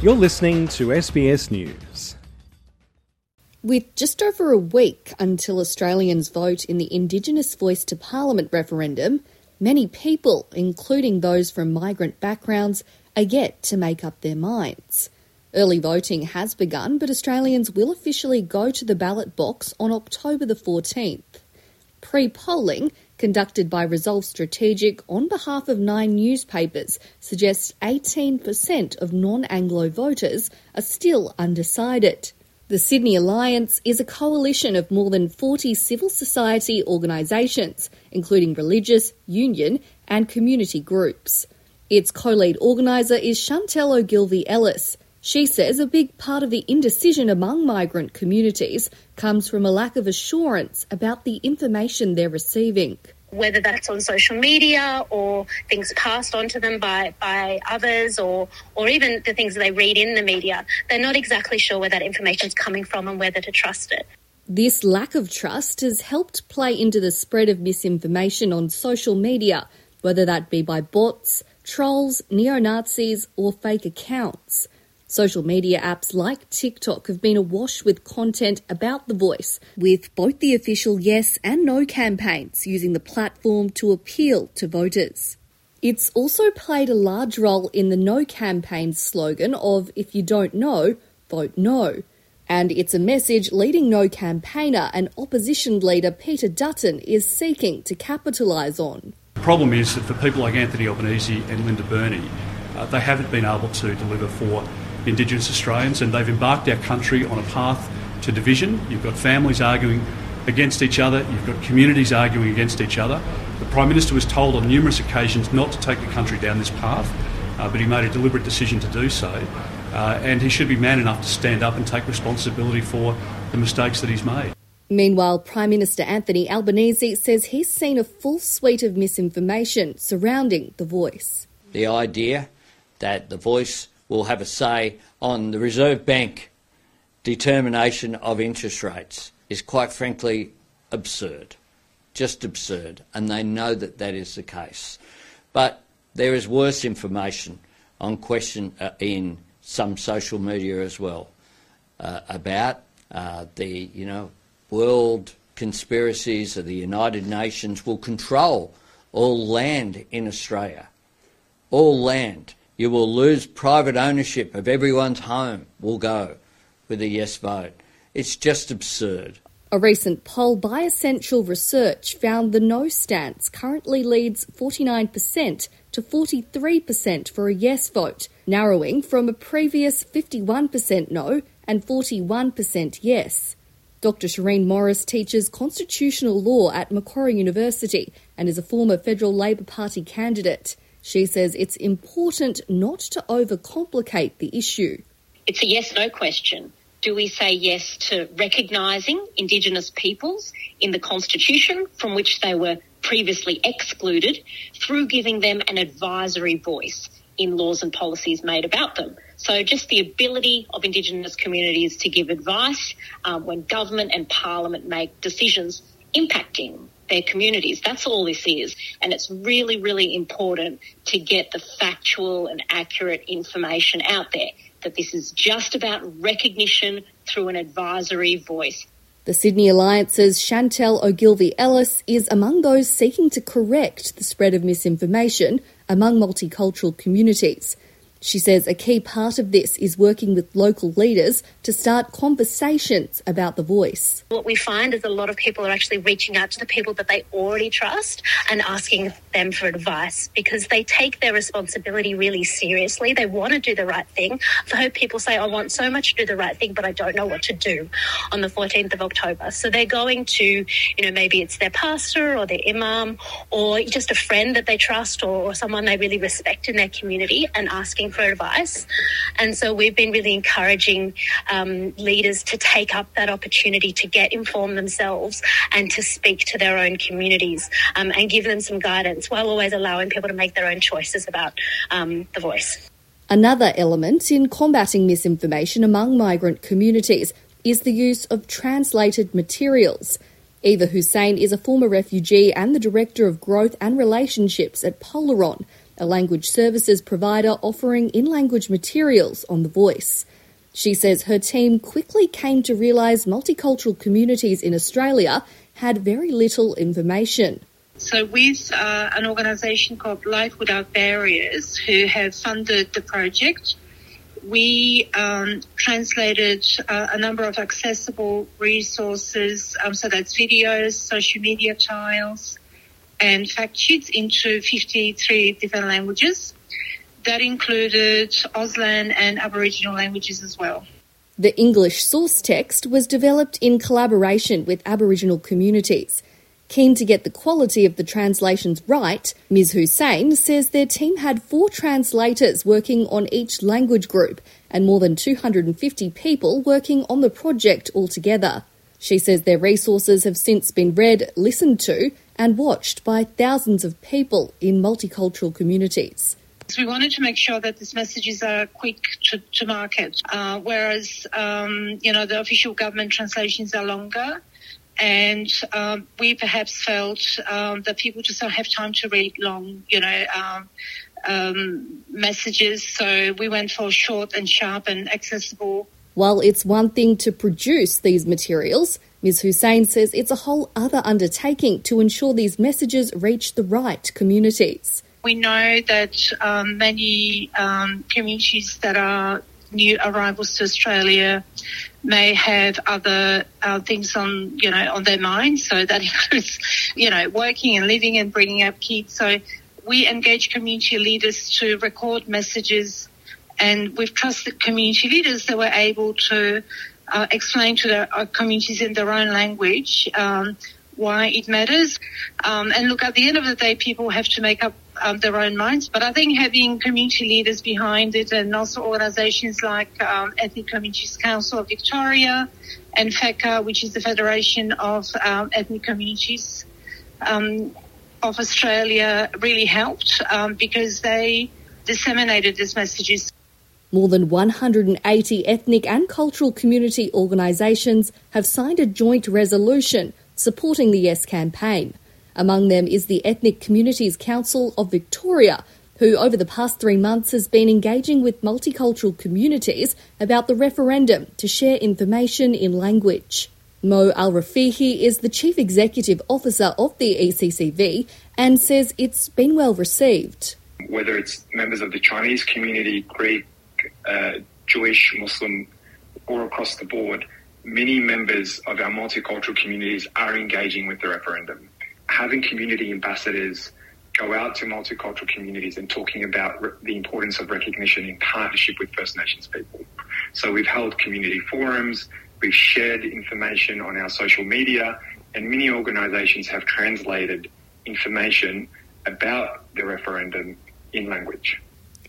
You're listening to SBS News. With just over a week until Australians vote in the Indigenous Voice to Parliament referendum, many people, including those from migrant backgrounds, are yet to make up their minds. Early voting has begun, but Australians will officially go to the ballot box on October the 14th. Pre polling, conducted by Resolve Strategic on behalf of nine newspapers, suggests 18% of non Anglo voters are still undecided. The Sydney Alliance is a coalition of more than 40 civil society organisations, including religious, union, and community groups. Its co lead organiser is Chantelle Ogilvie Ellis. She says a big part of the indecision among migrant communities comes from a lack of assurance about the information they're receiving whether that's on social media or things passed on to them by, by others or, or even the things that they read in the media, they're not exactly sure where that information is coming from and whether to trust it. This lack of trust has helped play into the spread of misinformation on social media, whether that be by bots, trolls, neo Nazis, or fake accounts. Social media apps like TikTok have been awash with content about The Voice, with both the official yes and no campaigns using the platform to appeal to voters. It's also played a large role in the No campaign slogan of if you don't know, vote no. And it's a message leading No campaigner and opposition leader Peter Dutton is seeking to capitalise on. The problem is that for people like Anthony Albanese and Linda Burney, uh, they haven't been able to deliver for Indigenous Australians, and they've embarked our country on a path to division. You've got families arguing against each other, you've got communities arguing against each other. The Prime Minister was told on numerous occasions not to take the country down this path, uh, but he made a deliberate decision to do so. Uh, and he should be man enough to stand up and take responsibility for the mistakes that he's made. Meanwhile, Prime Minister Anthony Albanese says he's seen a full suite of misinformation surrounding The Voice. The idea that The Voice will have a say on the Reserve Bank determination of interest rates is quite frankly absurd. Just absurd. And they know that that is the case. But there is worse information on question uh, in some social media as well uh, about uh, the, you know, world conspiracies of the United Nations will control all land in Australia. All land. You will lose private ownership of everyone's home, will go with a yes vote. It's just absurd. A recent poll by Essential Research found the no stance currently leads 49% to 43% for a yes vote, narrowing from a previous 51% no and 41% yes. Dr. Shireen Morris teaches constitutional law at Macquarie University and is a former Federal Labor Party candidate. She says it's important not to overcomplicate the issue. It's a yes no question. Do we say yes to recognising Indigenous peoples in the Constitution from which they were previously excluded through giving them an advisory voice in laws and policies made about them? So just the ability of Indigenous communities to give advice um, when government and parliament make decisions impacting their communities. That's all this is. And it's really, really important to get the factual and accurate information out there that this is just about recognition through an advisory voice. The Sydney Alliance's Chantelle Ogilvie Ellis is among those seeking to correct the spread of misinformation among multicultural communities. She says a key part of this is working with local leaders to start conversations about the voice. What we find is a lot of people are actually reaching out to the people that they already trust and asking them for advice because they take their responsibility really seriously. They want to do the right thing. I've heard people say, I want so much to do the right thing, but I don't know what to do on the 14th of October. So they're going to, you know, maybe it's their pastor or their imam or just a friend that they trust or, someone they really respect in their community and asking for advice. And so we've been really encouraging um, leaders to take up that opportunity to get informed themselves and to speak to their own communities um, and give them some guidance while always allowing people to make their own choices about um, the voice. Another element in combating misinformation among migrant communities is the use of translated materials. Eva Hussein is a former refugee and the Director of Growth and Relationships at Polaron, a language services provider offering in language materials on The Voice. She says her team quickly came to realise multicultural communities in Australia had very little information. So, with uh, an organisation called Life Without Barriers, who have funded the project, we um, translated uh, a number of accessible resources, um, so that's videos, social media tiles, and fact sheets into 53 different languages. That included Auslan and Aboriginal languages as well. The English source text was developed in collaboration with Aboriginal communities. Keen to get the quality of the translations right, Ms. Hussein says their team had four translators working on each language group and more than 250 people working on the project altogether. She says their resources have since been read, listened to, and watched by thousands of people in multicultural communities. We wanted to make sure that these messages are quick to, to market, uh, whereas um, you know the official government translations are longer and um, we perhaps felt um, that people just don't have time to read long, you know, um, um, messages. So we went for short and sharp and accessible. While it's one thing to produce these materials, Ms. Hussein says it's a whole other undertaking to ensure these messages reach the right communities. We know that um, many um, communities that are new arrivals to Australia may have other uh, things on, you know, on their mind. So that includes, you know, working and living and bringing up kids. So we engage community leaders to record messages and we've trusted community leaders that were able to uh, explain to their uh, communities in their own language um, why it matters. Um, and look, at the end of the day, people have to make up um, their own minds. But I think having community leaders behind it and also organizations like um, Ethnic Communities Council of Victoria and FECCA, which is the Federation of um, Ethnic Communities um, of Australia, really helped um, because they disseminated these messages. More than 180 ethnic and cultural community organisations have signed a joint resolution supporting the Yes campaign. Among them is the Ethnic Communities Council of Victoria, who over the past three months has been engaging with multicultural communities about the referendum to share information in language. Mo Al-Khafaji is the Chief Executive Officer of the ECCV and says it's been well received. Whether it's members of the Chinese community, Greek, uh, Jewish, Muslim, or across the board, many members of our multicultural communities are engaging with the referendum having community ambassadors go out to multicultural communities and talking about re- the importance of recognition in partnership with First Nations people. So we've held community forums, we've shared information on our social media, and many organisations have translated information about the referendum in language.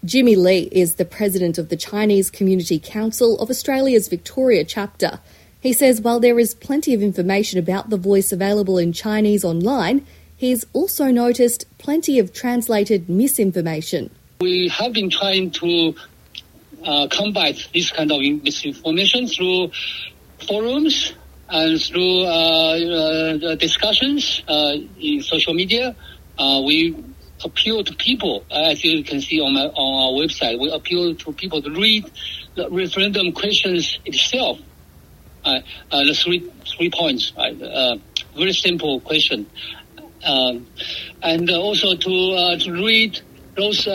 Jimmy Lee is the president of the Chinese Community Council of Australia's Victoria chapter. He says while there is plenty of information about the voice available in Chinese online, he's also noticed plenty of translated misinformation. We have been trying to uh, combat this kind of misinformation through forums and through uh, uh, discussions uh, in social media. Uh, we appeal to people, as you can see on, my, on our website. We appeal to people to read the referendum questions itself uh, uh, the three three points. Right? Uh, very simple question, um, and also to to read those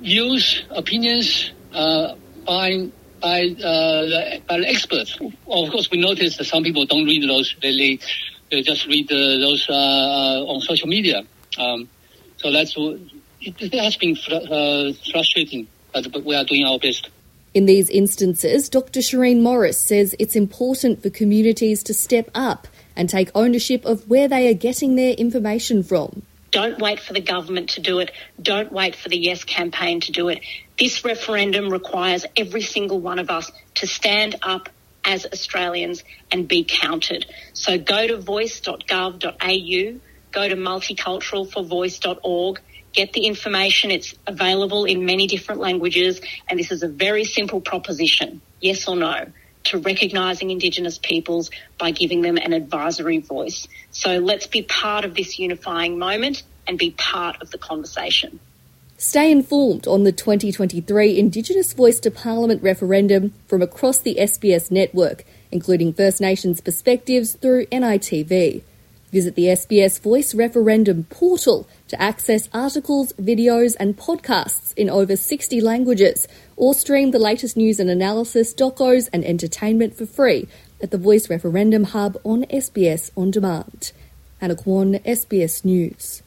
views, opinions by by the, by the experts. Of course, we notice that some people don't read those; they, they just read those on social media. Um, so that's it, it has been fr- uh, frustrating, but we are doing our best. In these instances, Dr. Shireen Morris says it's important for communities to step up and take ownership of where they are getting their information from. Don't wait for the government to do it. Don't wait for the Yes campaign to do it. This referendum requires every single one of us to stand up as Australians and be counted. So go to voice.gov.au, go to multiculturalforvoice.org get the information. It's available in many different languages. And this is a very simple proposition yes or no to recognising Indigenous peoples by giving them an advisory voice. So let's be part of this unifying moment and be part of the conversation. Stay informed on the 2023 Indigenous Voice to Parliament referendum from across the SBS network, including First Nations perspectives through NITV. Visit the SBS Voice Referendum portal to access articles, videos, and podcasts in over 60 languages, or stream the latest news and analysis, docos, and entertainment for free at the Voice Referendum Hub on SBS On Demand. Anna Kwon, SBS News.